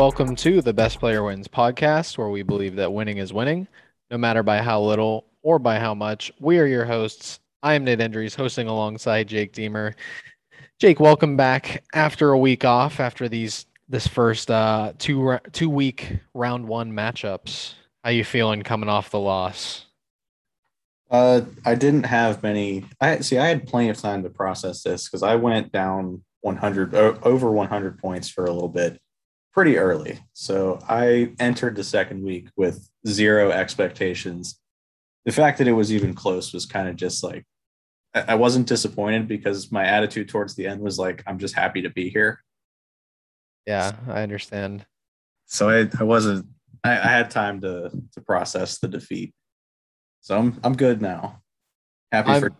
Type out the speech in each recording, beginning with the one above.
Welcome to the Best Player Wins podcast, where we believe that winning is winning, no matter by how little or by how much. We are your hosts. I am Nate Endries, hosting alongside Jake Deemer. Jake, welcome back after a week off after these this first uh, two two week round one matchups. How you feeling coming off the loss? Uh, I didn't have many. I see. I had plenty of time to process this because I went down 100 over 100 points for a little bit pretty early. So I entered the second week with zero expectations. The fact that it was even close was kind of just like I wasn't disappointed because my attitude towards the end was like, I'm just happy to be here. Yeah, I understand. So I, I wasn't I, I had time to to process the defeat. So I'm I'm good now. Happy I'm, for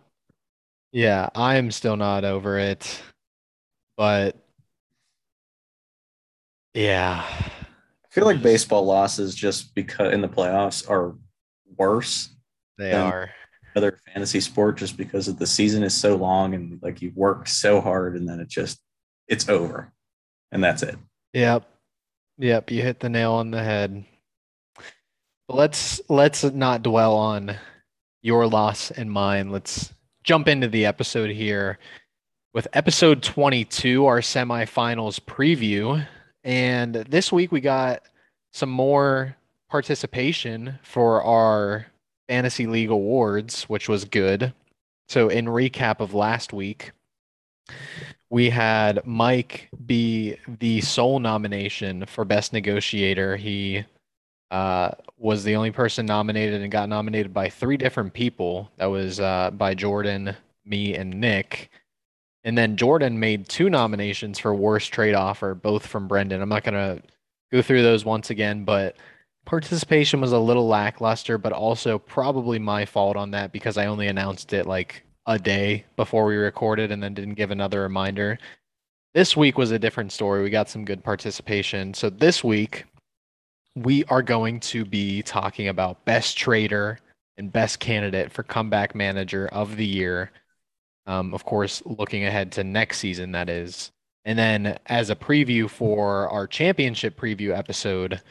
Yeah, I am still not over it. But yeah. I feel like baseball losses just because in the playoffs are worse. They are. Other fantasy sport just because of the season is so long and like you work so hard and then it just it's over. And that's it. Yep. Yep, you hit the nail on the head. But let's let's not dwell on your loss and mine. Let's jump into the episode here with episode 22, our semifinals preview. And this week we got some more participation for our fantasy league awards, which was good. So, in recap of last week, we had Mike be the sole nomination for best negotiator. He uh, was the only person nominated and got nominated by three different people. That was uh, by Jordan, me, and Nick. And then Jordan made two nominations for worst trade offer, both from Brendan. I'm not going to go through those once again, but participation was a little lackluster, but also probably my fault on that because I only announced it like a day before we recorded and then didn't give another reminder. This week was a different story. We got some good participation. So this week, we are going to be talking about best trader and best candidate for comeback manager of the year. Um, of course, looking ahead to next season, that is. And then, as a preview for our championship preview episode,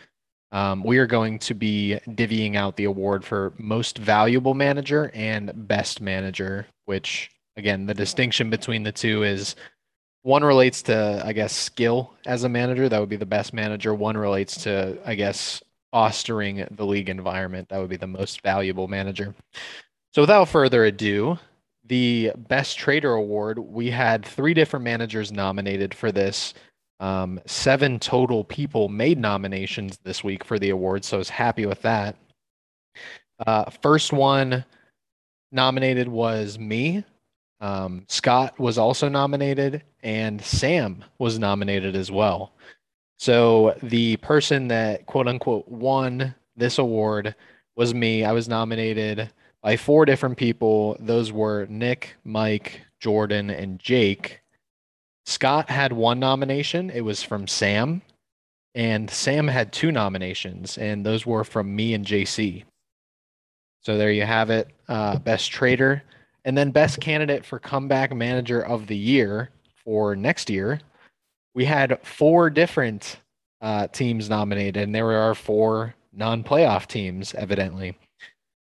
um, we are going to be divvying out the award for most valuable manager and best manager, which, again, the distinction between the two is one relates to, I guess, skill as a manager. That would be the best manager. One relates to, I guess, fostering the league environment. That would be the most valuable manager. So, without further ado, the Best Trader Award, we had three different managers nominated for this. Um, seven total people made nominations this week for the award, so I was happy with that. Uh, first one nominated was me. Um, Scott was also nominated, and Sam was nominated as well. So the person that quote unquote won this award was me. I was nominated by four different people. Those were Nick, Mike, Jordan, and Jake. Scott had one nomination. It was from Sam. And Sam had two nominations, and those were from me and JC. So there you have it. Uh, best trader. And then best candidate for comeback manager of the year for next year. We had four different uh, teams nominated, and there are four non playoff teams, evidently.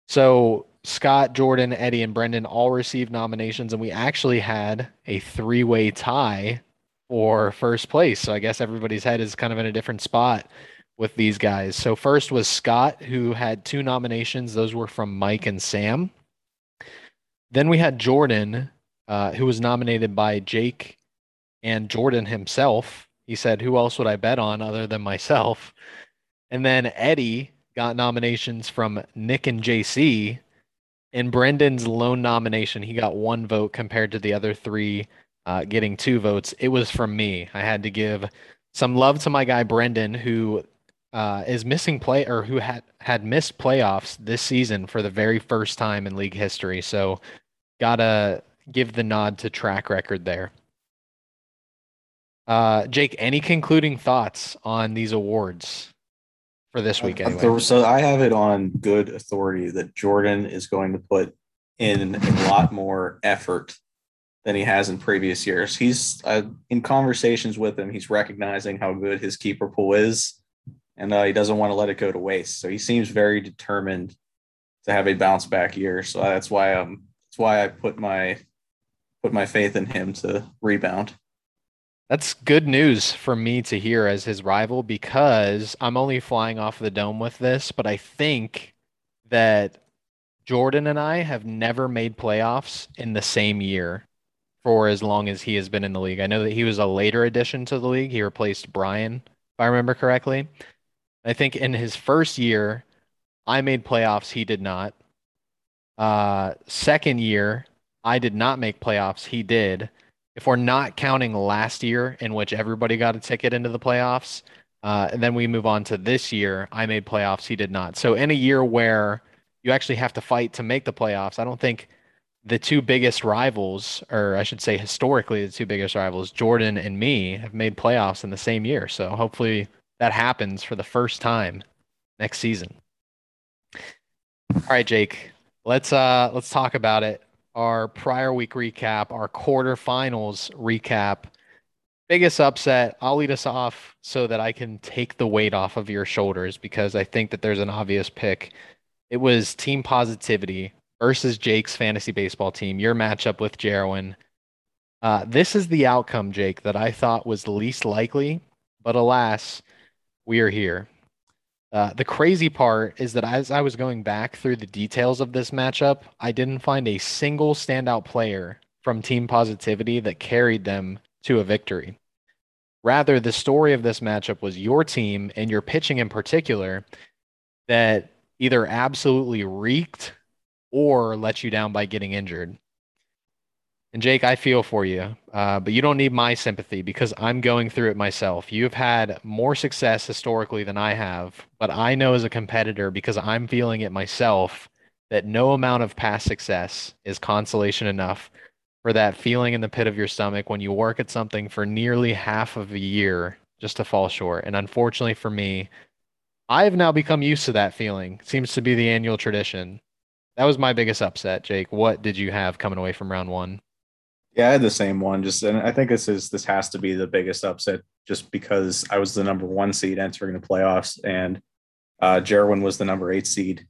So Scott, Jordan, Eddie, and Brendan all received nominations, and we actually had a three way tie for first place. So I guess everybody's head is kind of in a different spot with these guys. So first was Scott, who had two nominations. Those were from Mike and Sam. Then we had Jordan, uh, who was nominated by Jake and Jordan himself. He said, Who else would I bet on other than myself? And then Eddie got nominations from Nick and JC. In Brendan's lone nomination, he got one vote compared to the other three uh, getting two votes. It was from me. I had to give some love to my guy Brendan, who uh, is missing play or who had had missed playoffs this season for the very first time in league history. So, gotta give the nod to track record there. Uh, Jake, any concluding thoughts on these awards for this week? Anyway? So I have it on good authority that Jordan is going to put in a lot more effort than he has in previous years. He's uh, in conversations with him. He's recognizing how good his keeper pool is, and uh, he doesn't want to let it go to waste. So he seems very determined to have a bounce back year. So that's why um that's why I put my put my faith in him to rebound. That's good news for me to hear as his rival because I'm only flying off the dome with this, but I think that Jordan and I have never made playoffs in the same year for as long as he has been in the league. I know that he was a later addition to the league. He replaced Brian, if I remember correctly. I think in his first year, I made playoffs. He did not. Uh, second year, I did not make playoffs. He did. If we're not counting last year, in which everybody got a ticket into the playoffs, uh, and then we move on to this year, I made playoffs. He did not. So in a year where you actually have to fight to make the playoffs. I don't think the two biggest rivals, or I should say historically, the two biggest rivals, Jordan and me, have made playoffs in the same year. So hopefully that happens for the first time next season. All right, Jake, let's uh let's talk about it. Our prior week recap, our quarterfinals recap. Biggest upset. I'll lead us off so that I can take the weight off of your shoulders because I think that there's an obvious pick it was team positivity versus Jake's fantasy baseball team, your matchup with Jarwin. Uh, this is the outcome, Jake, that I thought was least likely, but alas, we are here. Uh, the crazy part is that as I was going back through the details of this matchup, I didn't find a single standout player from Team Positivity that carried them to a victory. Rather, the story of this matchup was your team and your pitching in particular that either absolutely reeked or let you down by getting injured. And Jake, I feel for you, uh, but you don't need my sympathy because I'm going through it myself. You've had more success historically than I have, but I know as a competitor because I'm feeling it myself that no amount of past success is consolation enough for that feeling in the pit of your stomach when you work at something for nearly half of a year just to fall short. And unfortunately for me, I have now become used to that feeling. Seems to be the annual tradition. That was my biggest upset, Jake. What did you have coming away from round one? Yeah, I had the same one. Just and I think this is this has to be the biggest upset just because I was the number one seed entering the playoffs and uh Jarwin was the number eight seed.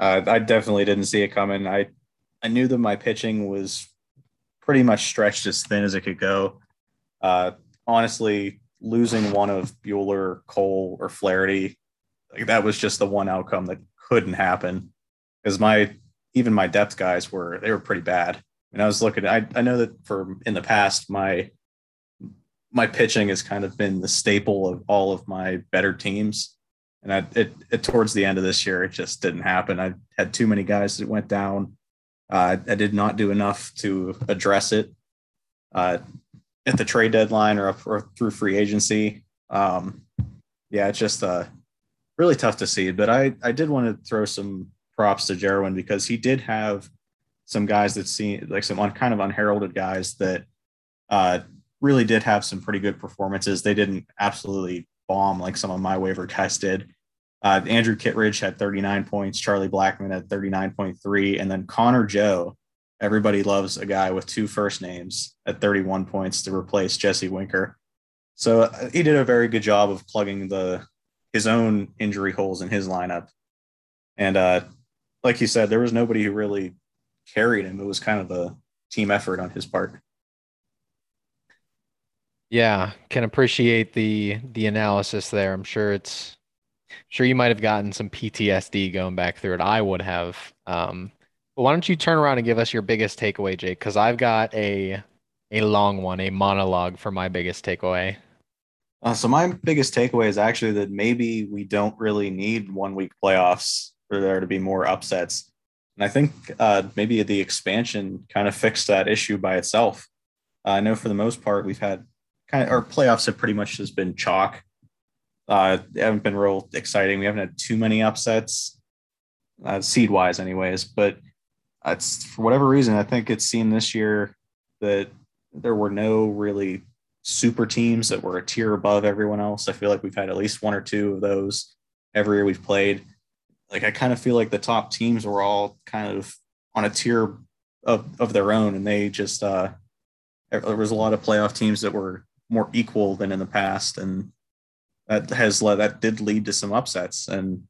Uh, I definitely didn't see it coming. I I knew that my pitching was pretty much stretched as thin as it could go. Uh, honestly, losing one of Buehler, Cole, or Flaherty like that was just the one outcome that couldn't happen because my even my depth guys were they were pretty bad. And I was looking, I, I know that for in the past, my my pitching has kind of been the staple of all of my better teams. And I, it, it towards the end of this year, it just didn't happen. I had too many guys that went down. Uh, I did not do enough to address it uh, at the trade deadline or, or through free agency. Um, yeah, it's just uh, really tough to see. But I, I did want to throw some props to Jarwin because he did have some guys that seem like some kind of unheralded guys that uh, really did have some pretty good performances. They didn't absolutely bomb like some of my waiver guys did. Uh, Andrew Kittredge had 39 points, Charlie Blackmon had 39.3, and then Connor Joe. Everybody loves a guy with two first names at 31 points to replace Jesse Winker. So uh, he did a very good job of plugging the his own injury holes in his lineup. And uh, like you said, there was nobody who really carried him. It was kind of a team effort on his part. Yeah, can appreciate the the analysis there. I'm sure it's sure you might have gotten some PTSD going back through it. I would have. Um, but why don't you turn around and give us your biggest takeaway, Jake? Because I've got a a long one, a monologue for my biggest takeaway. Uh, so my biggest takeaway is actually that maybe we don't really need one week playoffs for there to be more upsets. And I think uh, maybe the expansion kind of fixed that issue by itself. Uh, I know for the most part we've had kind of our playoffs have pretty much just been chalk. Uh, they haven't been real exciting. We haven't had too many upsets, uh, seed wise, anyways. But it's for whatever reason, I think it's seen this year that there were no really super teams that were a tier above everyone else. I feel like we've had at least one or two of those every year we've played. Like I kind of feel like the top teams were all kind of on a tier of, of their own and they just uh there was a lot of playoff teams that were more equal than in the past, and that has led that did lead to some upsets. And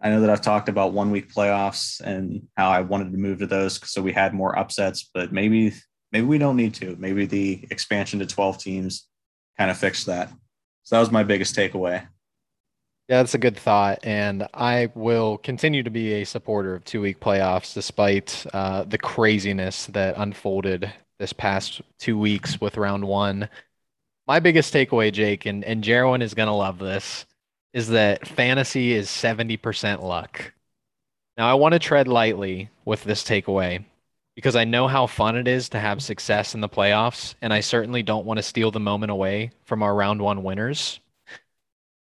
I know that I've talked about one week playoffs and how I wanted to move to those so we had more upsets, but maybe maybe we don't need to. Maybe the expansion to 12 teams kind of fixed that. So that was my biggest takeaway. Yeah, that's a good thought. And I will continue to be a supporter of two week playoffs despite uh, the craziness that unfolded this past two weeks with round one. My biggest takeaway, Jake, and, and Jerwin is going to love this, is that fantasy is 70% luck. Now, I want to tread lightly with this takeaway because I know how fun it is to have success in the playoffs, and I certainly don't want to steal the moment away from our round one winners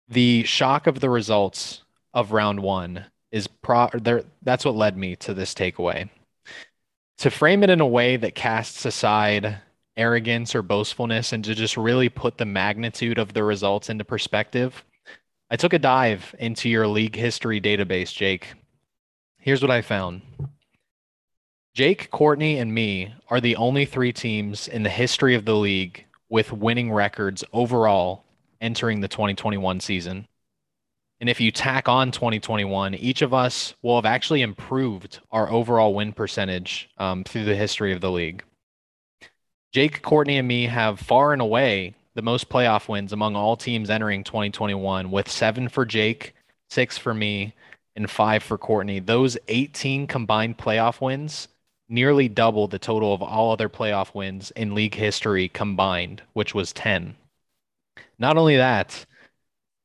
the shock of the results of round one is pro there that's what led me to this takeaway. To frame it in a way that casts aside arrogance or boastfulness and to just really put the magnitude of the results into perspective i took a dive into your league history database jake. Here's what i found. Jake courtney and me are the only three teams in the history of the league with winning records overall entering the 2021 season. And if you tack on 2021, each of us will have actually improved our overall win percentage um, through the history of the league. Jake, Courtney, and me have far and away the most playoff wins among all teams entering 2021, with seven for Jake, six for me, and five for Courtney. Those 18 combined playoff wins nearly double the total of all other playoff wins in league history combined, which was 10. Not only that,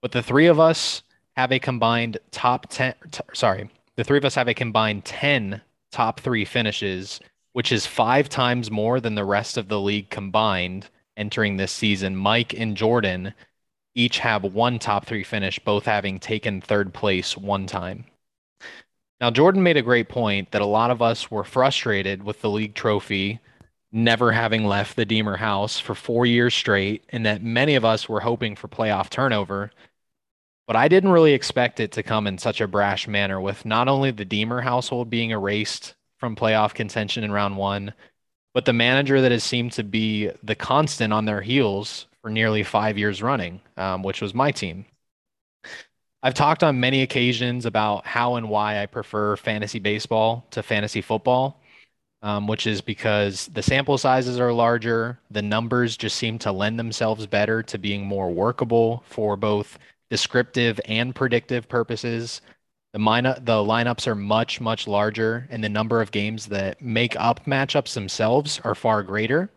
but the three of us have a combined top 10 t- sorry, the three of us have a combined 10 top 3 finishes, which is 5 times more than the rest of the league combined entering this season. Mike and Jordan each have one top 3 finish, both having taken third place one time. Now, Jordan made a great point that a lot of us were frustrated with the league trophy never having left the Deemer house for four years straight, and that many of us were hoping for playoff turnover. But I didn't really expect it to come in such a brash manner, with not only the Deemer household being erased from playoff contention in round one, but the manager that has seemed to be the constant on their heels for nearly five years running, um, which was my team. I've talked on many occasions about how and why I prefer fantasy baseball to fantasy football um, which is because the sample sizes are larger. The numbers just seem to lend themselves better to being more workable for both descriptive and predictive purposes. The, the lineups are much, much larger, and the number of games that make up matchups themselves are far greater.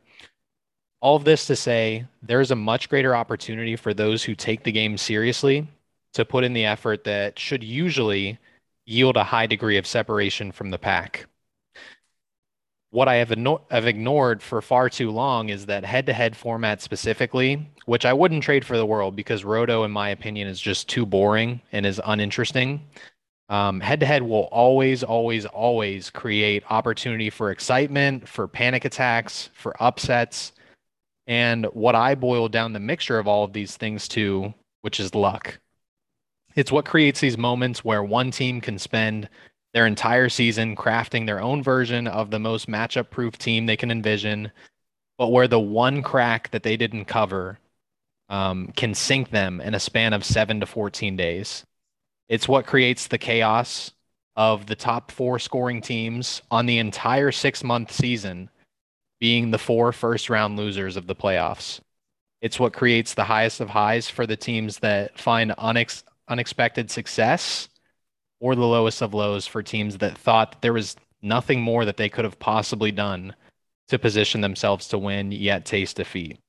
All of this to say, there's a much greater opportunity for those who take the game seriously to put in the effort that should usually yield a high degree of separation from the pack what I have, have ignored for far too long is that head to head format specifically, which I wouldn't trade for the world because Roto, in my opinion, is just too boring and is uninteresting. Head to head will always, always, always create opportunity for excitement, for panic attacks, for upsets. And what I boil down the mixture of all of these things to, which is luck. It's what creates these moments where one team can spend their entire season crafting their own version of the most matchup proof team they can envision, but where the one crack that they didn't cover um, can sink them in a span of seven to 14 days. It's what creates the chaos of the top four scoring teams on the entire six month season being the four first round losers of the playoffs. It's what creates the highest of highs for the teams that find unex- unexpected success or the lowest of lows for teams that thought that there was nothing more that they could have possibly done to position themselves to win, yet taste defeat.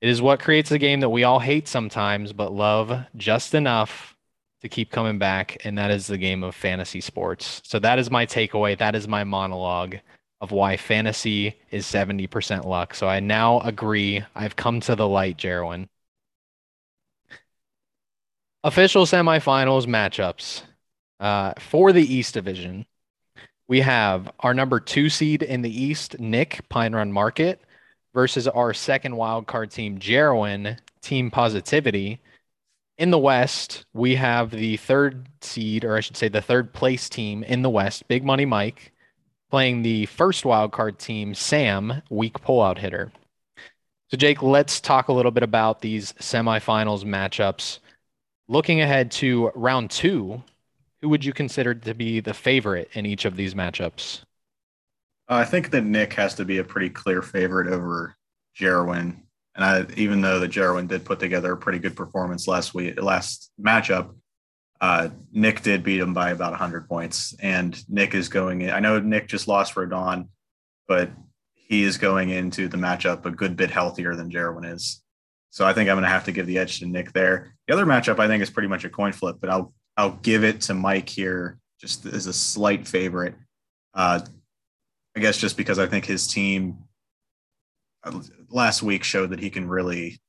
It is what creates a game that we all hate sometimes, but love just enough to keep coming back, and that is the game of fantasy sports. So that is my takeaway. That is my monologue of why fantasy is 70% luck. So I now agree. I've come to the light, Jerwin. Official semifinals matchups. Uh, for the East Division, we have our number two seed in the East, Nick Pine Run Market, versus our second wild card team, Jerwin Team Positivity. In the West, we have the third seed, or I should say the third place team in the West, Big Money Mike, playing the first wildcard team, Sam, weak pullout hitter. So, Jake, let's talk a little bit about these semifinals matchups. Looking ahead to round two, who would you consider to be the favorite in each of these matchups? Uh, I think that Nick has to be a pretty clear favorite over Jerwin. And I, even though the Jerwin did put together a pretty good performance last week, last matchup, uh, Nick did beat him by about 100 points. And Nick is going in. I know Nick just lost Dawn, but he is going into the matchup a good bit healthier than Jerwin is. So I think I'm going to have to give the edge to Nick there. The other matchup I think is pretty much a coin flip, but I'll I'll give it to Mike here just as a slight favorite. Uh, I guess just because I think his team uh, last week showed that he can really,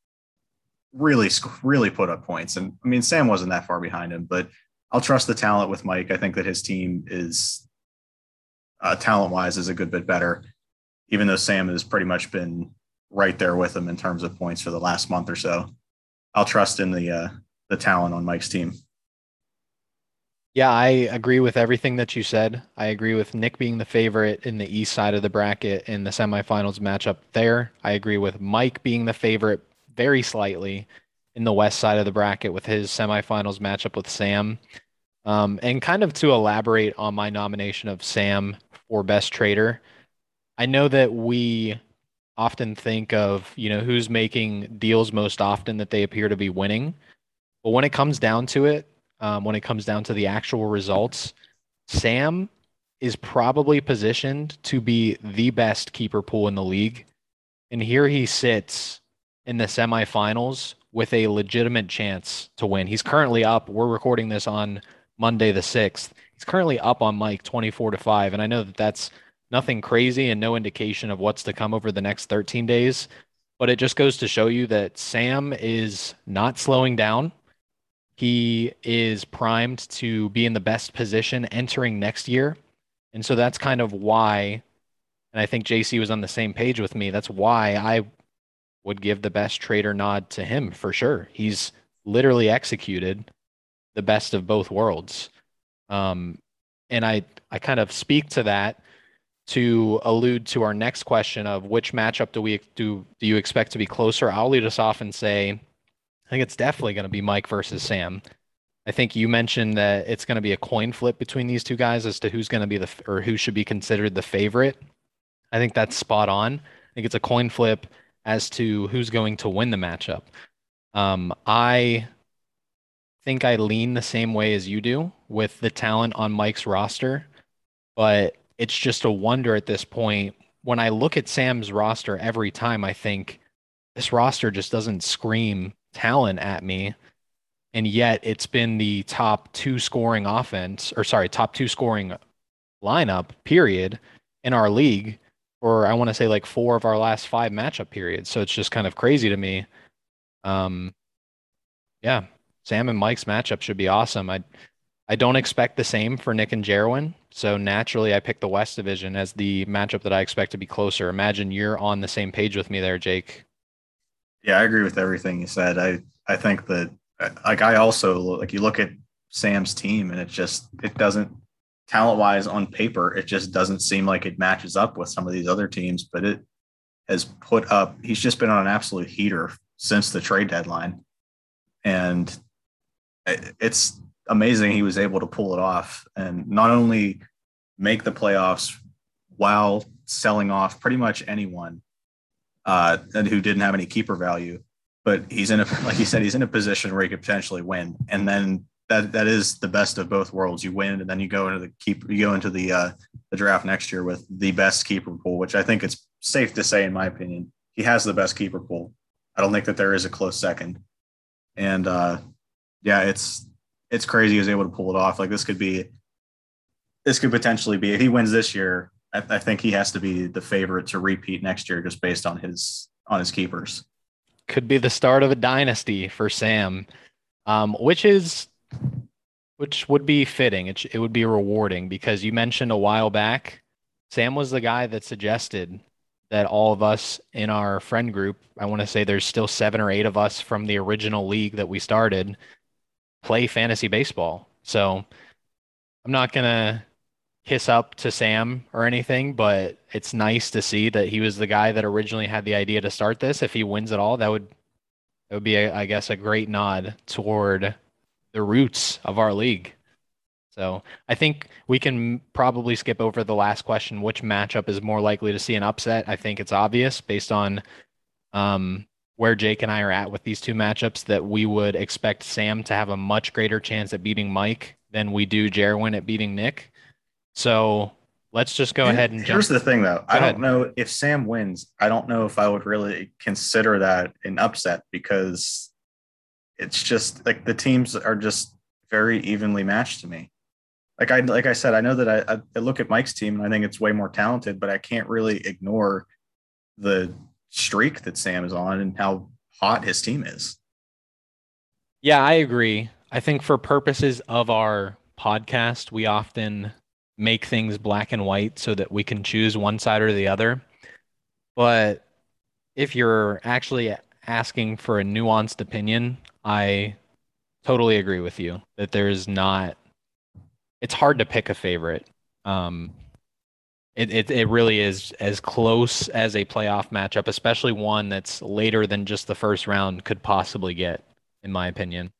really, really put up points. And I mean, Sam wasn't that far behind him, but I'll trust the talent with Mike. I think that his team is uh, talent wise is a good bit better, even though Sam has pretty much been right there with him in terms of points for the last month or so. I'll trust in the uh, the talent on Mike's team. Yeah, I agree with everything that you said. I agree with Nick being the favorite in the east side of the bracket in the semifinals matchup there. I agree with Mike being the favorite very slightly in the west side of the bracket with his semifinals matchup with Sam. Um, and kind of to elaborate on my nomination of Sam for best trader, I know that we often think of, you know, who's making deals most often that they appear to be winning. But when it comes down to it, um, when it comes down to the actual results. Sam is probably positioned to be the best keeper pool in the league. And here he sits in the semifinals with a legitimate chance to win. He's currently up. We're recording this on Monday the 6th. He's currently up on Mike 24 to 5. And I know that that's nothing crazy and no indication of what's to come over the next 13 days. But it just goes to show you that Sam is not slowing down. He is primed to be in the best position entering next year. And so that's kind of why, and I think JC was on the same page with me. That's why I would give the best trader nod to him for sure. He's literally executed the best of both worlds. Um, and I, I kind of speak to that to allude to our next question of which matchup do we do do you expect to be closer? I'll lead us off and say I think it's definitely going to be Mike versus Sam. I think you mentioned that it's going to be a coin flip between these two guys as to who's going to be the or who should be considered the favorite. I think that's spot on. I think it's a coin flip as to who's going to win the matchup. Um, I think I lean the same way as you do with the talent on Mike's roster, but it's just a wonder at this point. When I look at Sam's roster every time, I think this roster just doesn't scream talent at me. And yet it's been the top two scoring offense, or sorry, top two scoring lineup, period, in our league for I want to say like four of our last five matchup periods. So it's just kind of crazy to me. Um, yeah, Sam and Mike's matchup should be awesome. I I don't expect the same for Nick and Jerwin. So naturally, I picked the West Division as the matchup that I expect to be closer. Imagine you're on the same page with me there, Jake. Yeah, I agree with everything you said. I I think that like I also like you look at Sam's team and it just it doesn't talent wise on paper it just doesn't seem like it matches up with some of these other teams, but it has put up. He's just been on an absolute heater since the trade deadline, and eh, it's amazing he was able to pull it off and not only make the playoffs while selling off pretty much anyone uh, and who didn't have any keeper value. But he's in a like you said, he's in a position where he could potentially win, and then that that is the best of both worlds. You win, and then you go into the keep you go into the uh, the draft next year with the best keeper pool, which I think it's safe to say, in my opinion, he has the best keeper pool. I don't think that there is a close second, and uh, yeah, it's it's crazy he was able to pull it off. Like this could be, this could potentially be if he wins this year, I, I, think he has to be the favorite to repeat next year just based on his on his keepers. Could be the start of a dynasty for Sam, um, which is which would be fitting. It, it would be rewarding because you mentioned a while back, Sam was the guy that suggested that all of us in our friend group, I want to say there's still seven or eight of us from the original league that we started, play fantasy baseball. So I'm not gonna kiss up to Sam or anything, but it's nice to see that he was the guy that originally had the idea to start this. If he wins it all, that would that would be, a, I guess, a great nod toward the roots of our league. So I think we can probably skip over the last question. Which matchup is more likely to see an upset? I think it's obvious based on um, where Jake and I are at with these two matchups that we would expect Sam to have a much greater chance at beating Mike than we do Jerwin at beating Nick. So let's just go ahead and Here's jump. the thing, though. Go I ahead. don't know if Sam wins. I don't know if I would really consider that an upset because it's just like the teams are just very evenly matched to me. Like I like I said, I know that I, I look at Mike's team and I think it's way more talented, but I can't really ignore the streak that Sam is on and how hot his team is. Yeah, I agree. I think for purposes of our podcast, we often make things black and white so that we can choose one side or the other. But if you're actually asking for a nuanced opinion, I totally agree with you that there's not, it's hard to pick a favorite. Um, it, it, it really is as close as a playoff matchup, especially one that's later than just the first round could possibly get, in my opinion.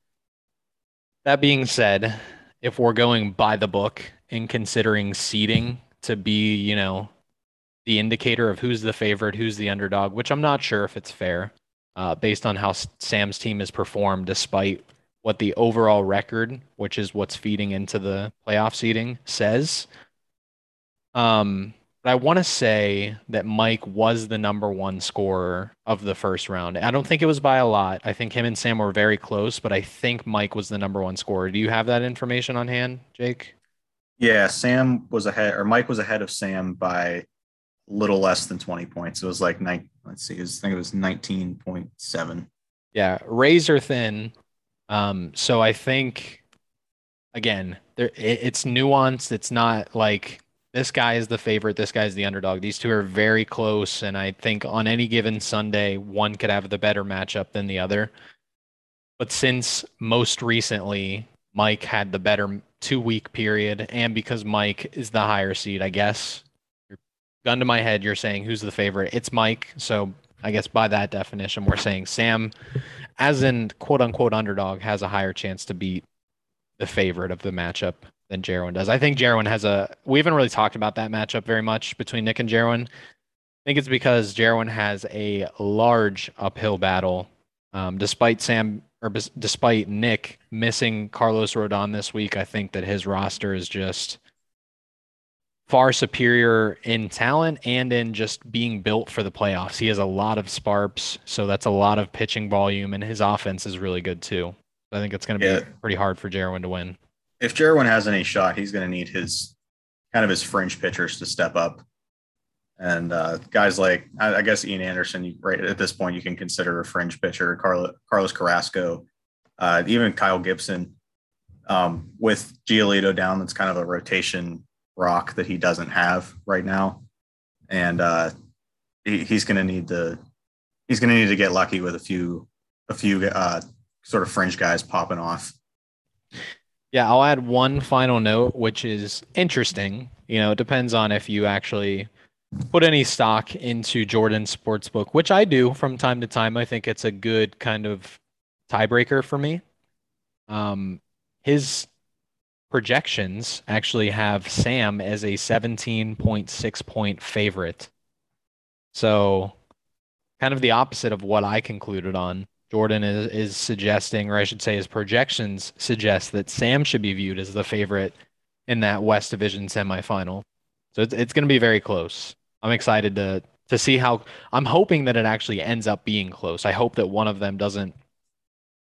That being said, if we're going by the book and considering seeding to be, you know, the indicator of who's the favorite, who's the underdog, which I'm not sure if it's fair, uh, based on how Sam's team has performed, despite what the overall record, which is what's feeding into the playoff seeding, says. Um, but I want to say that Mike was the number one scorer of the first round. I don't think it was by a lot. I think him and Sam were very close, but I think Mike was the number one scorer. Do you have that information on hand, Jake? Yeah, Sam was ahead, or Mike was ahead of Sam by a little less than 20 points. It was like nine, let's see, was, I think it was 19.7. Yeah, razor thin. Um, so I think again, there it, it's nuanced. It's not like this guy is the favorite, this guy's the underdog. These two are very close, and I think on any given Sunday, one could have the better matchup than the other. But since most recently Mike had the better two week period, and because Mike is the higher seed, I guess, gun to my head, you're saying who's the favorite? It's Mike. So I guess by that definition, we're saying Sam, as in quote unquote underdog, has a higher chance to beat the favorite of the matchup than Jerwin does. I think Jerwin has a. We haven't really talked about that matchup very much between Nick and Jerwin. I think it's because Jerwin has a large uphill battle, um, despite Sam or bes- despite Nick missing Carlos Rodon this week. I think that his roster is just far superior in talent and in just being built for the playoffs. He has a lot of sparps, so that's a lot of pitching volume, and his offense is really good too. I think it's going to be Yeah. pretty hard for Jerwin to win. If Jerwin has any shot, he's going to need his kind of his fringe pitchers to step up. And uh, guys like, I, I guess Ian Anderson, right at this point, you can consider a fringe pitcher. Carlo, Carlos Carrasco, uh, even Kyle Gibson. Um, with Giolito down, that's kind of a rotation rock that he doesn't have right now, and uh, he, he's going to need to he's going to need to get lucky with a few a few uh, sort of fringe guys popping off. Yeah, I'll add one final note, which is interesting. You know, it depends on if you actually put any stock into Jordan Sportsbook, which I do from time to time. I think it's a good kind of tiebreaker for me. Um, his projections actually have Sam as a 17.6 point favorite. So, kind of the opposite of what I concluded on. Jordan is, is suggesting, or I should say, his projections suggest that Sam should be viewed as the favorite in that West Division semifinal. So it's, it's going to be very close. I'm excited to to see how. I'm hoping that it actually ends up being close. I hope that one of them doesn't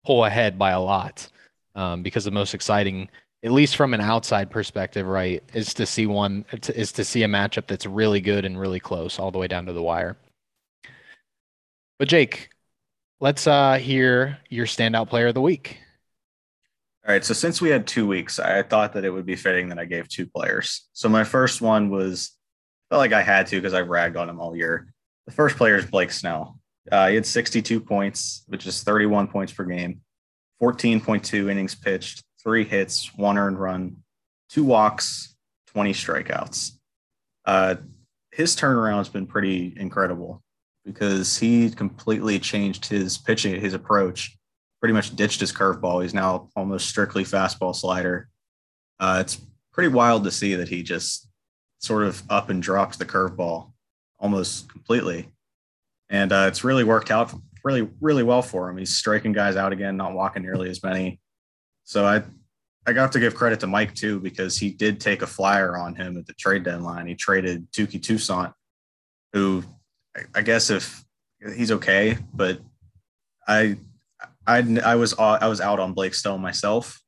pull ahead by a lot, um, because the most exciting, at least from an outside perspective, right, is to see one is to see a matchup that's really good and really close all the way down to the wire. But Jake, let's uh hear your standout player of the week. All right. So since we had two weeks, I thought that it would be fitting that I gave two players. So my first one was felt like I had to because I ragged on him all year. The first player is Blake Snell. Uh, he had 62 points, which is 31 points per game, 14.2 innings pitched, three hits, one earned run, two walks, 20 strikeouts. Uh, his turnaround has been pretty incredible because he completely changed his pitching, his approach, pretty much ditched his curveball. He's now almost strictly fastball slider. Uh, it's pretty wild to see that he just sort of up and dropped the curveball almost completely. And uh, it's really worked out really, really well for him. He's striking guys out again, not walking nearly as many. So I, I got to give credit to Mike too because he did take a flyer on him at the trade deadline. He traded Touki Toussaint, who I guess if he's okay, but I, I, I was I was out on Blake Stone myself,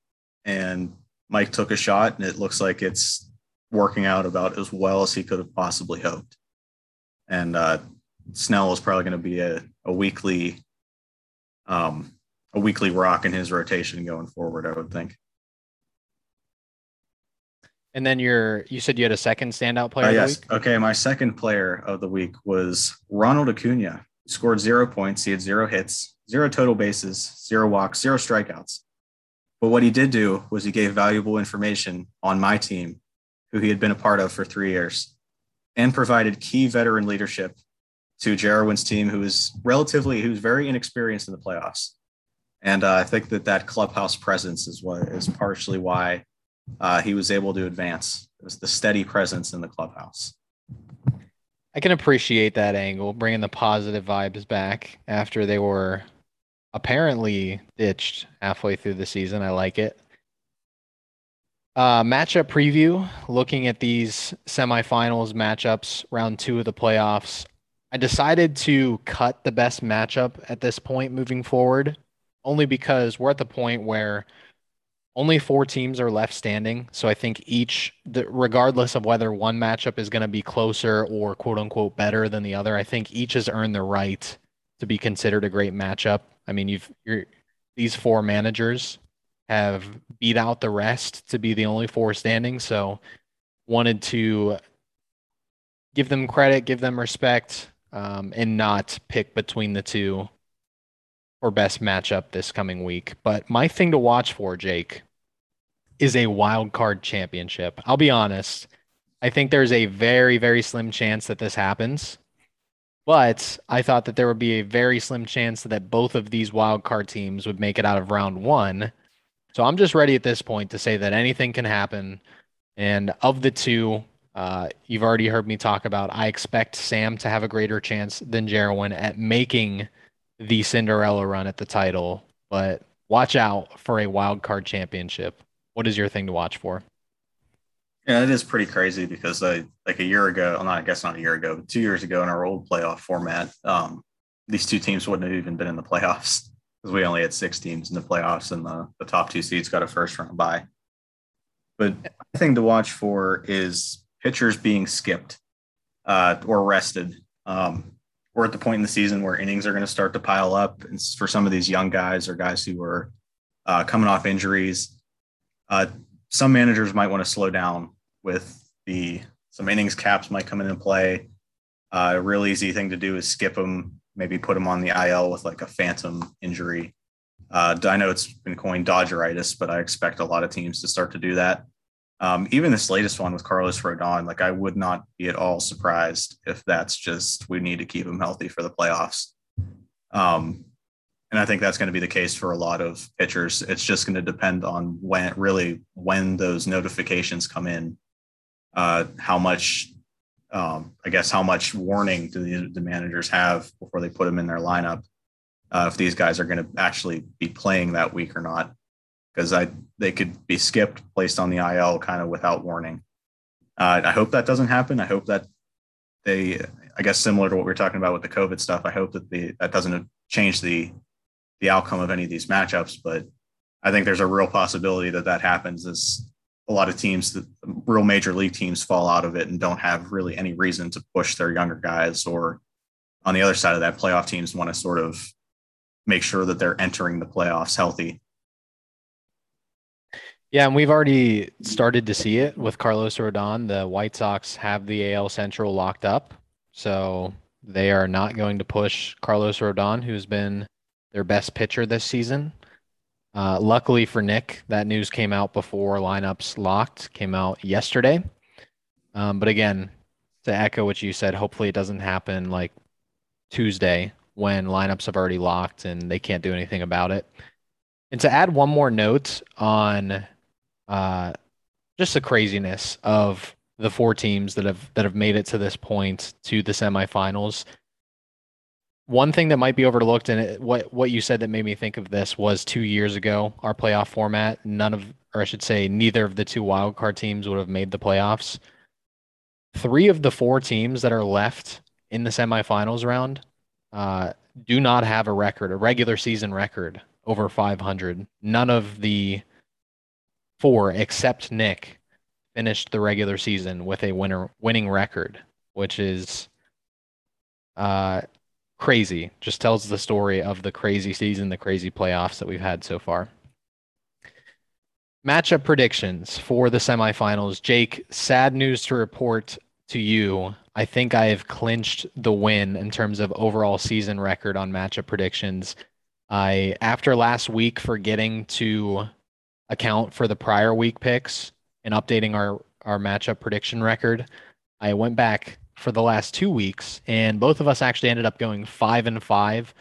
and Mike took a shot, and it looks like it's working out about as well as he could have possibly hoped. And uh, Snell is probably going to be a, a weekly, um, a weekly rock in his rotation going forward. I would think. And then your, you said you had a second standout player. Uh, yes. Okay. My second player of the week was Ronald Acuna. He scored zero points. He had zero hits, zero total bases, zero walks, zero strikeouts. But what he did do was he gave valuable information on my team, who he had been a part of for three years, and provided key veteran leadership to Jarwin's team, who is relatively, who's very inexperienced in the playoffs. And uh, I think that that clubhouse presence is what is partially why uh, he was able to advance. It was the steady presence in the clubhouse. I can appreciate that angle, bringing the positive vibes back after they were apparently ditched halfway through the season. I like it. Uh, matchup preview looking at these semifinals matchups, round two of the playoffs. I decided to cut the best matchup at this point moving forward, only because we're at the point where only four teams are left standing. So I think each, regardless of whether one matchup is going to be closer or quote unquote better than the other, I think each has earned the right to be considered a great matchup. I mean, you've these four managers have beat out the rest to be the only four standing. So wanted to give them credit, give them respect, um, and not pick between the two for best matchup this coming week. But my thing to watch for, Jake, is a wild card championship. I'll be honest. I think there's a very, very slim chance that this happens. But I thought that there would be a very slim chance that both of these wild card teams would make it out of round one. So I'm just ready at this point to say that anything can happen. And of the two, uh, you've already heard me talk about, I expect Sam to have a greater chance than Jarwin at making the Cinderella run at the title, but watch out for a wild card championship. What is your thing to watch for? Yeah, it is pretty crazy because I like a year ago, well, not I guess not a year ago, but two years ago in our old playoff format, um, these two teams wouldn't have even been in the playoffs because we only had six teams in the playoffs and the, the top two seeds got a first round bye. But the thing to watch for is pitchers being skipped uh, or rested. Um, we're at the point in the season where innings are going to start to pile up. And for some of these young guys or guys who are uh, coming off injuries, uh, some managers might want to slow down with the some innings caps might come into play. Uh, a real easy thing to do is skip them, maybe put them on the IL with like a phantom injury. Uh, I know it's been coined Dodgeritis, but I expect a lot of teams to start to do that. Um, even this latest one with Carlos Rodon, like I would not be at all surprised if that's just we need to keep him healthy for the playoffs. Um, and I think that's going to be the case for a lot of pitchers. It's just going to depend on when really when those notifications come in, uh, how much, um, I guess, how much warning do the, the, managers have before they put them in their lineup? Uh, if these guys are going to actually be playing that week or not because I they could be skipped, placed on the IL kind of without warning. Uh, I hope that doesn't happen. I hope that they, I guess, similar to what we are talking about with the COVID stuff. I hope that the that doesn't change the the outcome of any of these matchups. But I think there's a real possibility that that happens. Is a lot of teams, the real major league teams, fall out of it and don't have really any reason to push their younger guys. Or on the other side of that, playoff teams want to sort of make sure that they're entering the playoffs healthy yeah, and we've already started to see it with Carlos Rodon. The White Sox have the AL Central locked up. So they are not going to push Carlos Rodon, who's been their best pitcher this season. Uh, luckily for Nick, that news came out before lineups locked, came out yesterday. Um, but again, to echo what you said, hopefully it doesn't happen like Tuesday when lineups have already locked and they can't do anything about it. And to add one more note on uh, just the craziness of the four teams that have that have made it to this point to the semifinals. One thing that might be overlooked, and what what you said that made me think of this was two years ago, our playoff format. None of, or I should say, neither of the two wildcard teams would have made the playoffs. Three of the four teams that are left in the semifinals round uh, do not have a record, a regular season record over 500. None of the four, except Nick, finished the regular season with a winner winning record, which is uh, crazy. Just tells the story of the crazy season, the crazy playoffs that we've had so far. Matchup predictions for the semifinals. Jake, sad news to report to you. I think I have clinched the win in terms of overall season record on matchup predictions. I after last week forgetting to account for the prior week picks and updating our our matchup prediction record, I went back for the last two weeks, and both of us actually ended up going five and five.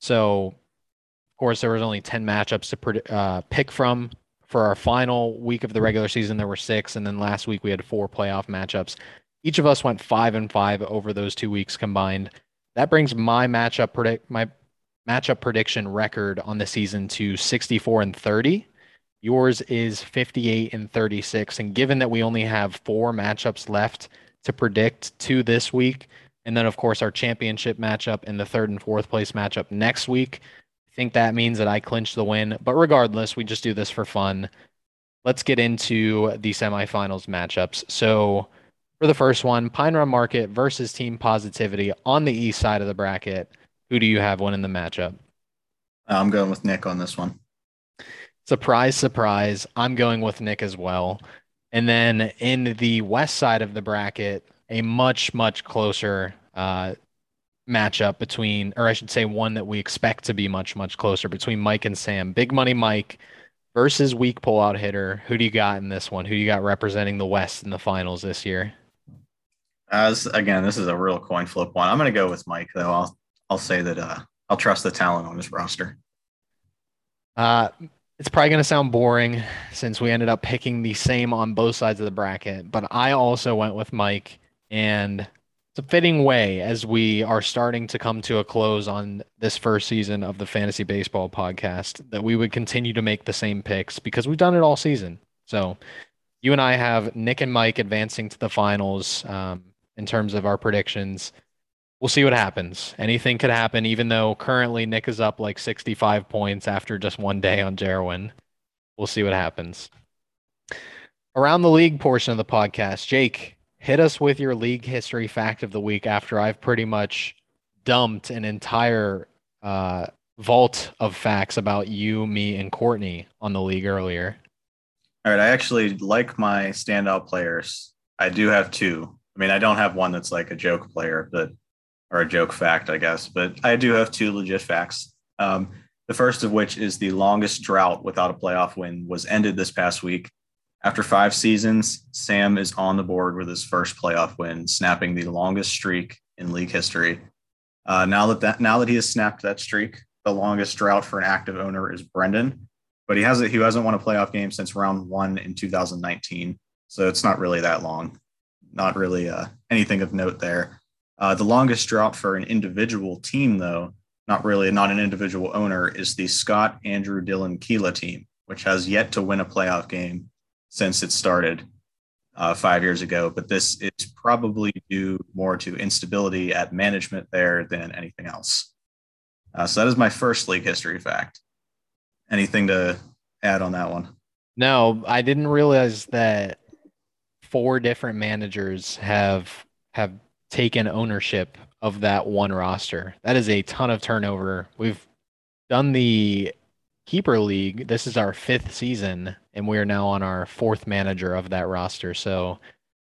So, of course, there was only ten matchups to uh, pick from. For our final week of the regular season, there were six, and then last week we had four playoff matchups. Each of us went five and five over those two weeks combined. That brings my matchup predict my matchup prediction record on the season to 64 and 30. Yours is 58 and 36. And given that we only have four matchups left to predict to this week, and then of course our championship matchup and the third and fourth place matchup next week, I think that means that I clinch the win. But regardless, we just do this for fun. Let's get into the semifinals matchups. So for the first one, Pine Run Market versus Team Positivity on the east side of the bracket. Who do you have winning the matchup? I'm going with Nick on this one. Surprise, surprise. I'm going with Nick as well. And then in the west side of the bracket, a much, much closer uh, matchup between, or I should say, one that we expect to be much, much closer between Mike and Sam. Big Money Mike versus weak pullout hitter. Who do you got in this one? Who do you got representing the West in the finals this year? As again, this is a real coin flip one. I'm going to go with Mike though. I'll I'll say that uh, I'll trust the talent on his roster. Uh, it's probably going to sound boring since we ended up picking the same on both sides of the bracket, but I also went with Mike, and it's a fitting way as we are starting to come to a close on this first season of the Fantasy Baseball podcast that we would continue to make the same picks because we've done it all season. So you and I have Nick and Mike advancing to the finals. Um, in terms of our predictions. We'll see what happens. Anything could happen, even though currently Nick is up like 65 points after just one day on Jarwin. We'll see what happens. Around the league portion of the podcast, Jake, hit us with your league history fact of the week after I've pretty much dumped an entire uh, vault of facts about you, me, and Courtney on the league earlier. All right. I actually like my standout players. I do have two. I mean, I don't have one that's like a joke player, but or a joke fact, I guess, but I do have two legit facts. Um, the first of which is the longest drought without a playoff win was ended this past week. After five seasons, Sam is on the board with his first playoff win, snapping the longest streak in league history. Uh, now that, that now that he has snapped that streak, the longest drought for an active owner is Brendan, but he hasn't he hasn't won a playoff game since round one in 2019, so it's not really that long not really uh, anything of note there. Uh, the longest drought for an individual team, though, not really, not an individual owner, is the Scott Andrew Dylan Keela team, which has yet to win a playoff game since it started uh, five years ago. But this is probably due more to instability at management there than anything else. Uh, so that is my first league history fact. Anything to add on that one? No, I didn't realize that four different managers have have taken ownership of that one roster. That is a ton of turnover. We've done the keeper league. This is our fifth season, and we are now on our fourth manager of that roster. So,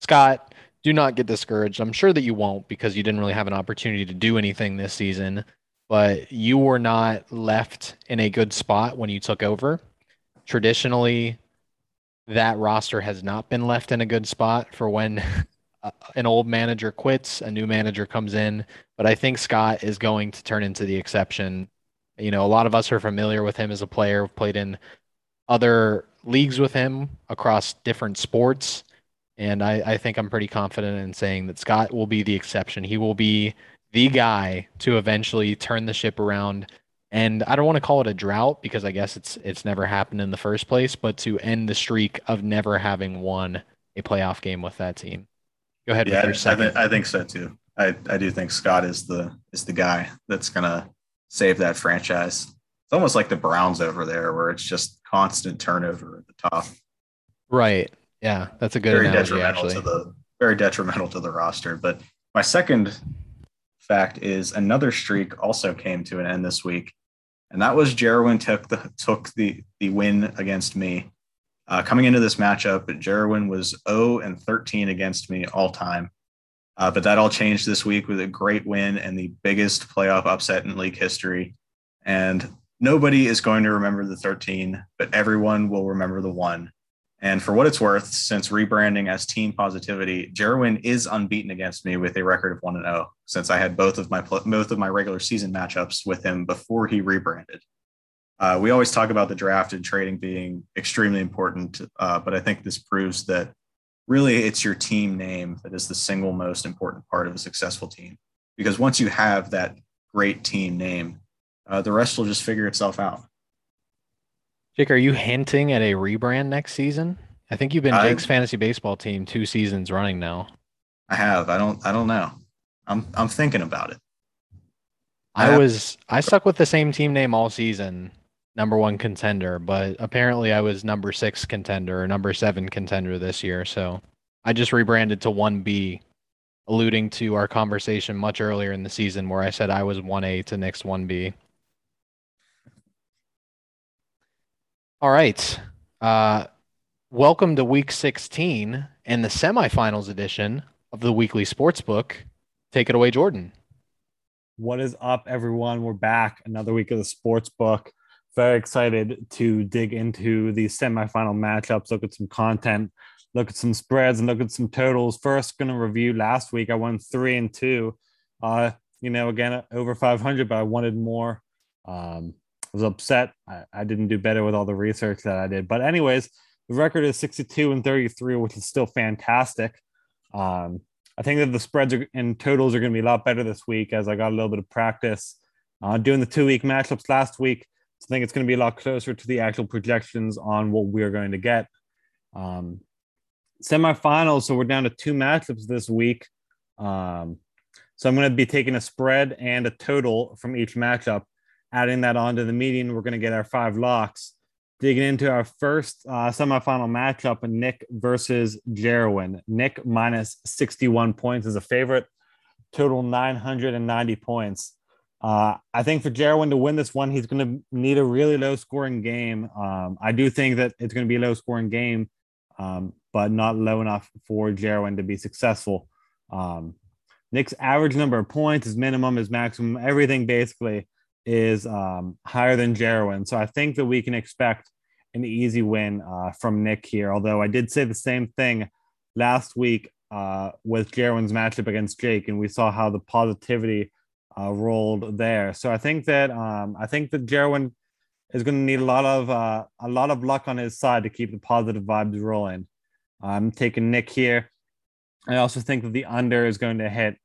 Scott, do not get discouraged. I'm sure that you won't because you didn't really have an opportunity to do anything this season, but you were not left in a good spot when you took over. Traditionally, that roster has not been left in a good spot for when Uh, an old manager quits, a new manager comes in, but I think Scott is going to turn into the exception. You know, a lot of us are familiar with him as a player, We've played in other leagues with him across different sports. And I, I think I'm pretty confident in saying that Scott will be the exception. He will be the guy to eventually turn the ship around. And I don't want to call it a drought because I guess it's it's never happened in the first place, but to end the streak of never having won a playoff game with that team. Go ahead. Yeah, I, th- I think so too. I, I do think Scott is the is the guy that's gonna save that franchise. It's almost like the Browns over there, where it's just constant turnover at the top. Right. Yeah, that's a good very analogy, detrimental actually. to the very detrimental to the roster. But my second fact is another streak also came to an end this week, and that was Jerwin took the took the the win against me. Uh, coming into this matchup, Jerwin was 0 and 13 against me all time. Uh, but that all changed this week with a great win and the biggest playoff upset in league history. And nobody is going to remember the 13, but everyone will remember the one. And for what it's worth, since rebranding as Team Positivity, Jerwin is unbeaten against me with a record of one and zero. Oh, since I had both of my both of my regular season matchups with him before he rebranded. Uh, we always talk about the draft and trading being extremely important, uh, but I think this proves that really it's your team name that is the single most important part of a successful team. Because once you have that great team name, uh, the rest will just figure itself out. Jake, are you hinting at a rebrand next season? I think you've been Jake's fantasy baseball team two seasons running now. I have. I don't. I don't know. I'm. I'm thinking about it. I, I was. I stuck with the same team name all season, number one contender. But apparently, I was number six contender or number seven contender this year. So I just rebranded to one B, alluding to our conversation much earlier in the season where I said I was one A to Nick's one B. All right. Uh, welcome to week 16 and the semifinals edition of the weekly sports book. Take it away, Jordan. What is up, everyone? We're back. Another week of the sports book. Very excited to dig into the semifinal matchups, look at some content, look at some spreads, and look at some totals. First, going to review last week. I won three and two. Uh, you know, again, over 500, but I wanted more. Um, was upset. I, I didn't do better with all the research that I did. But anyways, the record is 62 and 33, which is still fantastic. Um, I think that the spreads are, and totals are going to be a lot better this week as I got a little bit of practice uh, doing the two week matchups last week. So I think it's going to be a lot closer to the actual projections on what we're going to get. Um, semifinals, so we're down to two matchups this week. Um, so I'm going to be taking a spread and a total from each matchup adding that onto the meeting, we're going to get our five locks. Digging into our first uh, semifinal matchup, Nick versus Jerwin. Nick minus 61 points is a favorite, total 990 points. Uh, I think for Jerwin to win this one, he's going to need a really low scoring game. Um, I do think that it's going to be a low scoring game, um, but not low enough for Jerwin to be successful. Um, Nick's average number of points, his minimum, his maximum, everything basically is um, higher than Jerwin. So I think that we can expect an easy win uh, from Nick here. Although I did say the same thing last week uh, with Jerwin's matchup against Jake, and we saw how the positivity uh, rolled there. So I think that um, I think that Jerwin is going to need a lot of uh, a lot of luck on his side to keep the positive vibes rolling. I'm taking Nick here. I also think that the under is going to hit.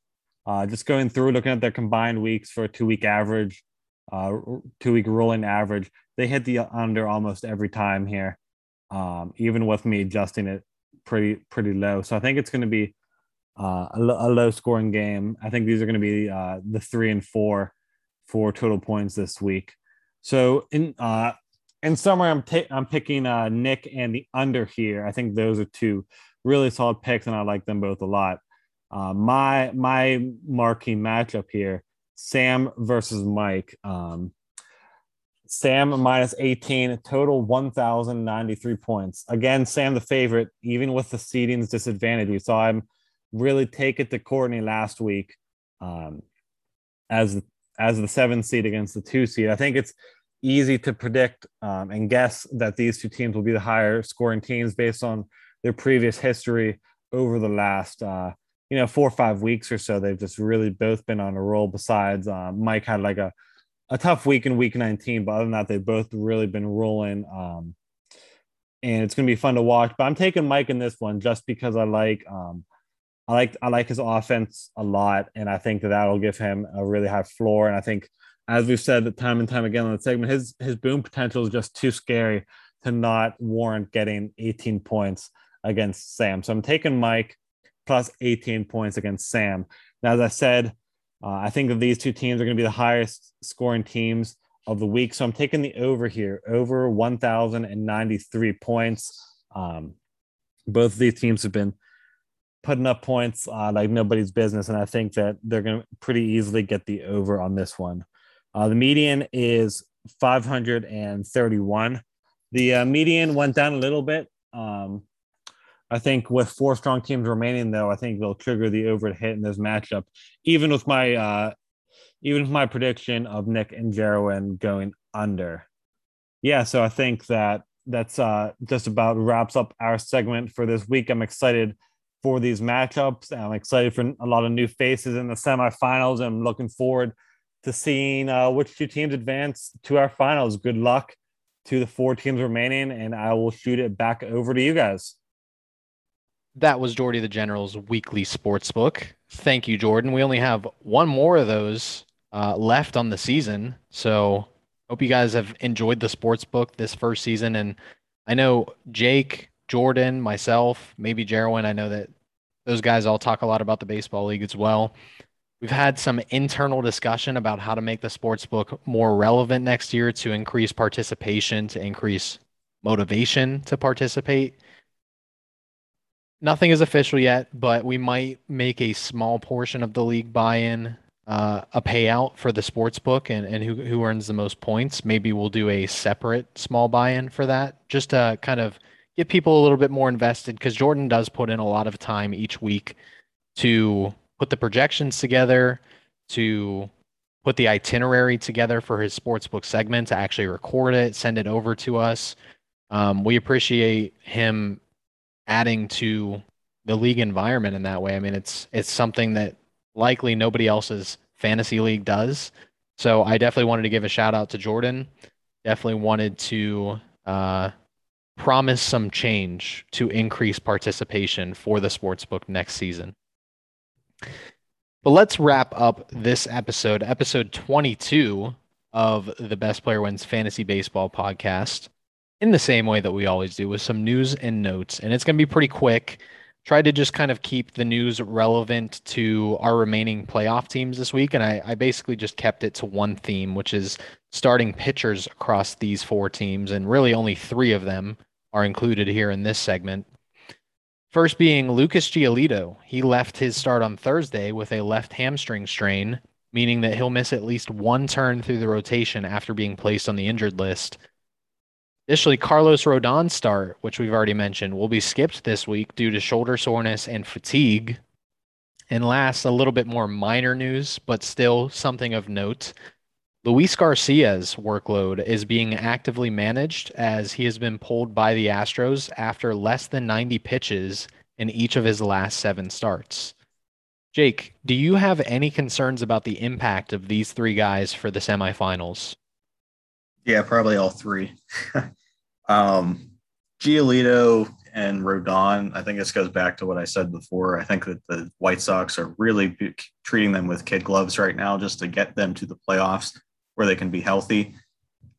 Uh, just going through, looking at their combined weeks for a two week average, uh, two week rolling average. They hit the under almost every time here, um, even with me adjusting it pretty pretty low. So I think it's going to be uh, a, a, low scoring game. I think these are going to be uh, the three and four for total points this week. So in uh, in summary, I'm ta- I'm picking uh, Nick and the under here. I think those are two really solid picks, and I like them both a lot. Uh, my my marquee matchup here Sam versus Mike. Um, Sam minus 18, total 1,093 points. Again, Sam the favorite, even with the seedings disadvantage. Saw him really take it to Courtney last week um, as, as the seven seed against the two seed. I think it's easy to predict um, and guess that these two teams will be the higher scoring teams based on their previous history over the last uh, you know four or five weeks or so they've just really both been on a roll. Besides, um, Mike had like a a tough week in week 19, but other than that, they've both really been rolling. Um, and it's gonna be fun to watch. But I'm taking Mike in this one just because I like um, I like I like his offense a lot, and I think that that'll give him a really high floor. And I think, as we've said time and time again on the segment, his his boom potential is just too scary to not warrant getting 18 points against Sam. So I'm taking Mike plus 18 points against Sam. Now, as I said, uh, I think that these two teams are going to be the highest scoring teams of the week. So I'm taking the over here, over 1,093 points. Um, both of these teams have been putting up points uh, like nobody's business, and I think that they're going to pretty easily get the over on this one. Uh, the median is 531. The uh, median went down a little bit. Um, I think with four strong teams remaining, though, I think they'll trigger the over hit in this matchup. Even with my uh, even with my prediction of Nick and Jarwin going under. Yeah, so I think that that's uh, just about wraps up our segment for this week. I'm excited for these matchups. I'm excited for a lot of new faces in the semifinals. I'm looking forward to seeing uh, which two teams advance to our finals. Good luck to the four teams remaining, and I will shoot it back over to you guys. That was Jordy the General's weekly sports book. Thank you, Jordan. We only have one more of those uh, left on the season. So hope you guys have enjoyed the sports book this first season. And I know Jake, Jordan, myself, maybe Jarwin, I know that those guys all talk a lot about the baseball league as well. We've had some internal discussion about how to make the sports book more relevant next year to increase participation, to increase motivation to participate. Nothing is official yet, but we might make a small portion of the league buy in uh, a payout for the sports book and, and who, who earns the most points. Maybe we'll do a separate small buy in for that just to kind of get people a little bit more invested because Jordan does put in a lot of time each week to put the projections together, to put the itinerary together for his sportsbook segment, to actually record it, send it over to us. Um, we appreciate him adding to the league environment in that way. I mean, it's it's something that likely nobody else's fantasy league does. So I definitely wanted to give a shout out to Jordan. Definitely wanted to uh, promise some change to increase participation for the sportsbook next season. But let's wrap up this episode, episode 22 of the Best Player Wins Fantasy Baseball podcast, in the same way that we always do with some news and notes. And it's going to be pretty quick tried to just kind of keep the news relevant to our remaining playoff teams this week. And I, I, basically just kept it to one theme, which is starting pitchers across these four teams. And really only three of them are included here in this segment. First being Lucas Giolito. He left his start on Thursday with a left hamstring strain, meaning that he'll miss at least one turn through the rotation after being placed on the injured list. Additionally, Carlos Rodon's start, which we've already mentioned, will be skipped this week due to shoulder soreness and fatigue. And last, a little bit more minor news, but still something of note. Luis Garcia's workload is being actively managed as he has been pulled by the Astros after less than 90 pitches in each of his last seven starts. Jake, do you have any concerns about the impact of these three guys for the semifinals? Yeah, probably all three. um, Giolito and Rodon, I think this goes back to what I said before. I think that the White Sox are really treating them with kid gloves right now just to get them to the playoffs where they can be healthy.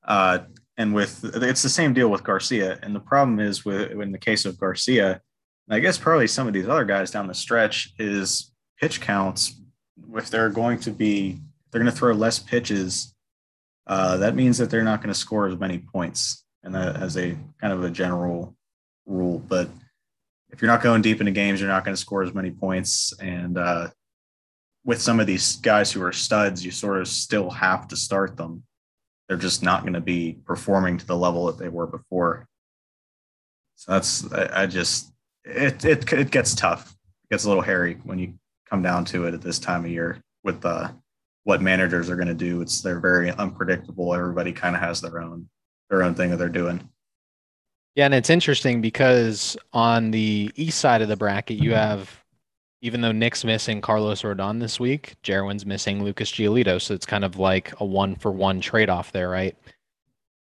Uh, and with it's the same deal with Garcia. And the problem is with in the case of Garcia, I guess probably some of these other guys down the stretch is pitch counts. If they're going to be, they're going to throw less pitches uh, that means that they're not going to score as many points, and that as a kind of a general rule. But if you're not going deep into games, you're not going to score as many points. And uh, with some of these guys who are studs, you sort of still have to start them. They're just not going to be performing to the level that they were before. So that's I, I just it, it it gets tough. It gets a little hairy when you come down to it at this time of year with the uh, what managers are going to do. It's they're very unpredictable. Everybody kind of has their own their own thing that they're doing. Yeah, and it's interesting because on the east side of the bracket, you have even though Nick's missing Carlos Rodon this week, Jarwin's missing Lucas Giolito. So it's kind of like a one for one trade off there, right?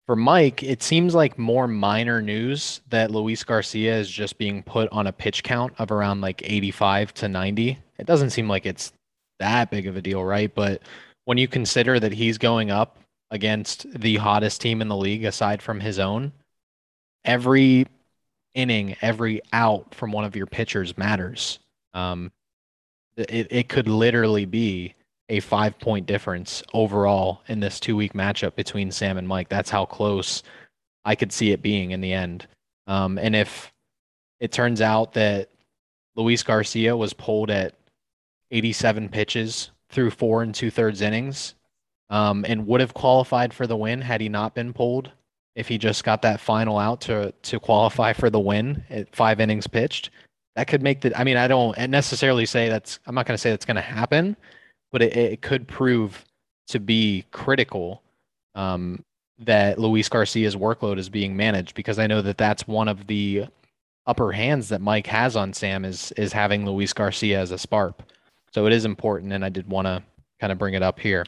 For Mike, it seems like more minor news that Luis Garcia is just being put on a pitch count of around like 85 to 90. It doesn't seem like it's that big of a deal, right? But when you consider that he's going up against the hottest team in the league aside from his own, every inning, every out from one of your pitchers matters. Um, it, it could literally be a five point difference overall in this two week matchup between Sam and Mike. That's how close I could see it being in the end. Um, and if it turns out that Luis Garcia was pulled at 87 pitches through four and two thirds innings um, and would have qualified for the win had he not been pulled, if he just got that final out to, to qualify for the win at five innings pitched, that could make the. I mean, I don't necessarily say that's, I'm not going to say that's going to happen but it, it could prove to be critical um, that Luis Garcia's workload is being managed because I know that that's one of the upper hands that Mike has on Sam is is having Luis Garcia as a sparp. So it is important, and I did want to kind of bring it up here.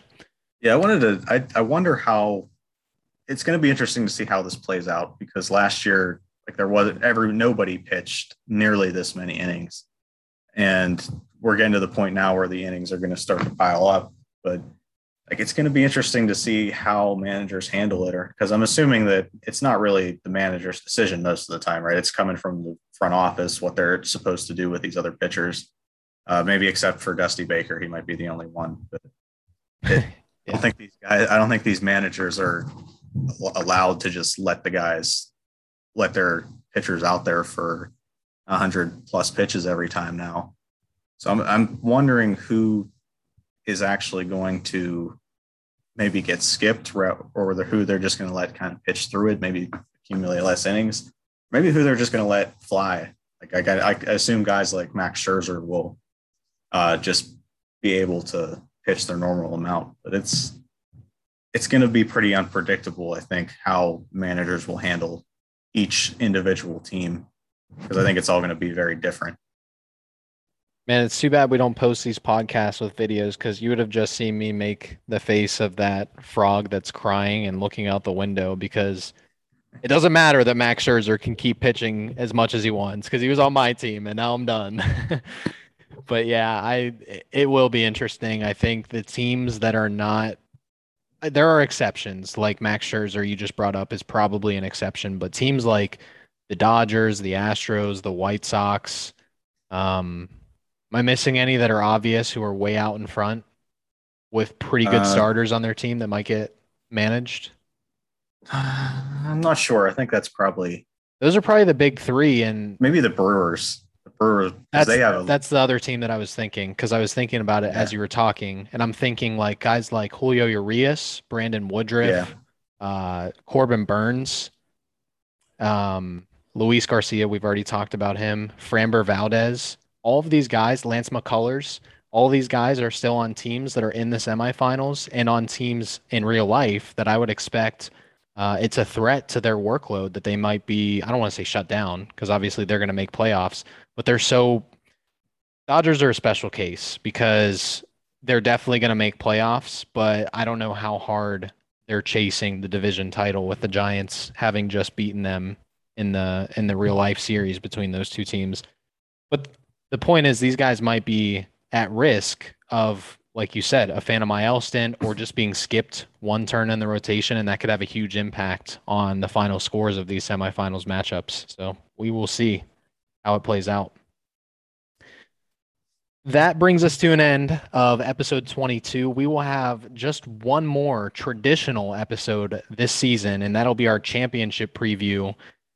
Yeah, I wanted to. I I wonder how it's going to be interesting to see how this plays out because last year, like there wasn't every nobody pitched nearly this many innings, and we're getting to the point now where the innings are going to start to pile up. But like it's going to be interesting to see how managers handle it, or because I'm assuming that it's not really the manager's decision most of the time, right? It's coming from the front office what they're supposed to do with these other pitchers. Uh, maybe except for Dusty Baker, he might be the only one. But it, yeah. I don't think these guys. I don't think these managers are allowed to just let the guys let their pitchers out there for 100 plus pitches every time now. So I'm, I'm wondering who is actually going to maybe get skipped or who they're just going to let kind of pitch through it, maybe accumulate less innings, maybe who they're just going to let fly. Like I, I assume guys like Max Scherzer will uh, just be able to pitch their normal amount, but it's it's going to be pretty unpredictable. I think how managers will handle each individual team because I think it's all going to be very different. Man, it's too bad we don't post these podcasts with videos because you would have just seen me make the face of that frog that's crying and looking out the window because it doesn't matter that Max Scherzer can keep pitching as much as he wants because he was on my team and now I'm done. but yeah, I it will be interesting. I think the teams that are not there are exceptions like Max Scherzer you just brought up is probably an exception, but teams like the Dodgers, the Astros, the White Sox, um, Am I missing any that are obvious who are way out in front with pretty good uh, starters on their team that might get managed? I'm not sure. I think that's probably those are probably the big three, and maybe the Brewers. Brewers, that's, they have a, that's the other team that I was thinking because I was thinking about it yeah. as you were talking, and I'm thinking like guys like Julio Urias, Brandon Woodruff, yeah. uh, Corbin Burnes, um, Luis Garcia. We've already talked about him. Framber Valdez all of these guys, Lance McCullers, all these guys are still on teams that are in the semifinals and on teams in real life that I would expect uh, it's a threat to their workload that they might be, I don't want to say shut down because obviously they're going to make playoffs, but they're so. Dodgers are a special case because they're definitely going to make playoffs, but I don't know how hard they're chasing the division title with the Giants having just beaten them in the in the real life series between those two teams. But the point is these guys might be at risk of like you said a phantom stint or just being skipped one turn in the rotation and that could have a huge impact on the final scores of these semifinals matchups so we will see how it plays out that brings us to an end of episode 22. We will have just one more traditional episode this season, and that'll be our championship preview.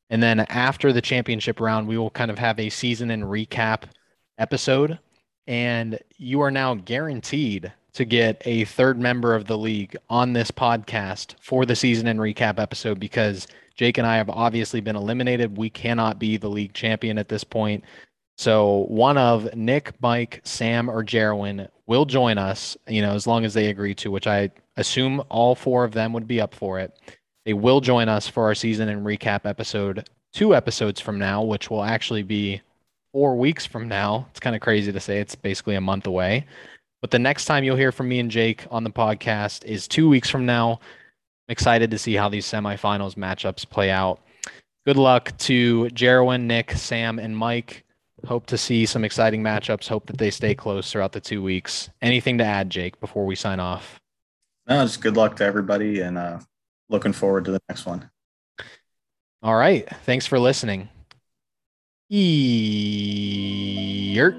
And then after the championship round, we will kind of have a season and recap episode, and you are now guaranteed to get a third member of the league on this podcast for the season and recap episode because Jake and I have obviously been eliminated. We cannot be the league champion at this point. So one of Nick, Mike, Sam, or Jarwin will join us, you know, as long as they agree to, which I assume all four of them would be up for it. They will join us for our season and recap episode two episodes from now, which will actually be four weeks from now. It's kind of crazy to say it's basically a month away. But the next time you'll hear from me and Jake on the podcast is two weeks from now. I'm excited to see how these semifinals matchups play out. Good luck to Jerwin, Nick, Sam, and Mike. Hope to see some exciting matchups. Hope that they stay close throughout the two weeks. Anything to add, Jake, before we sign off? No, just good luck to everybody and uh, looking forward to the next one. All right. Thanks for listening. Eert.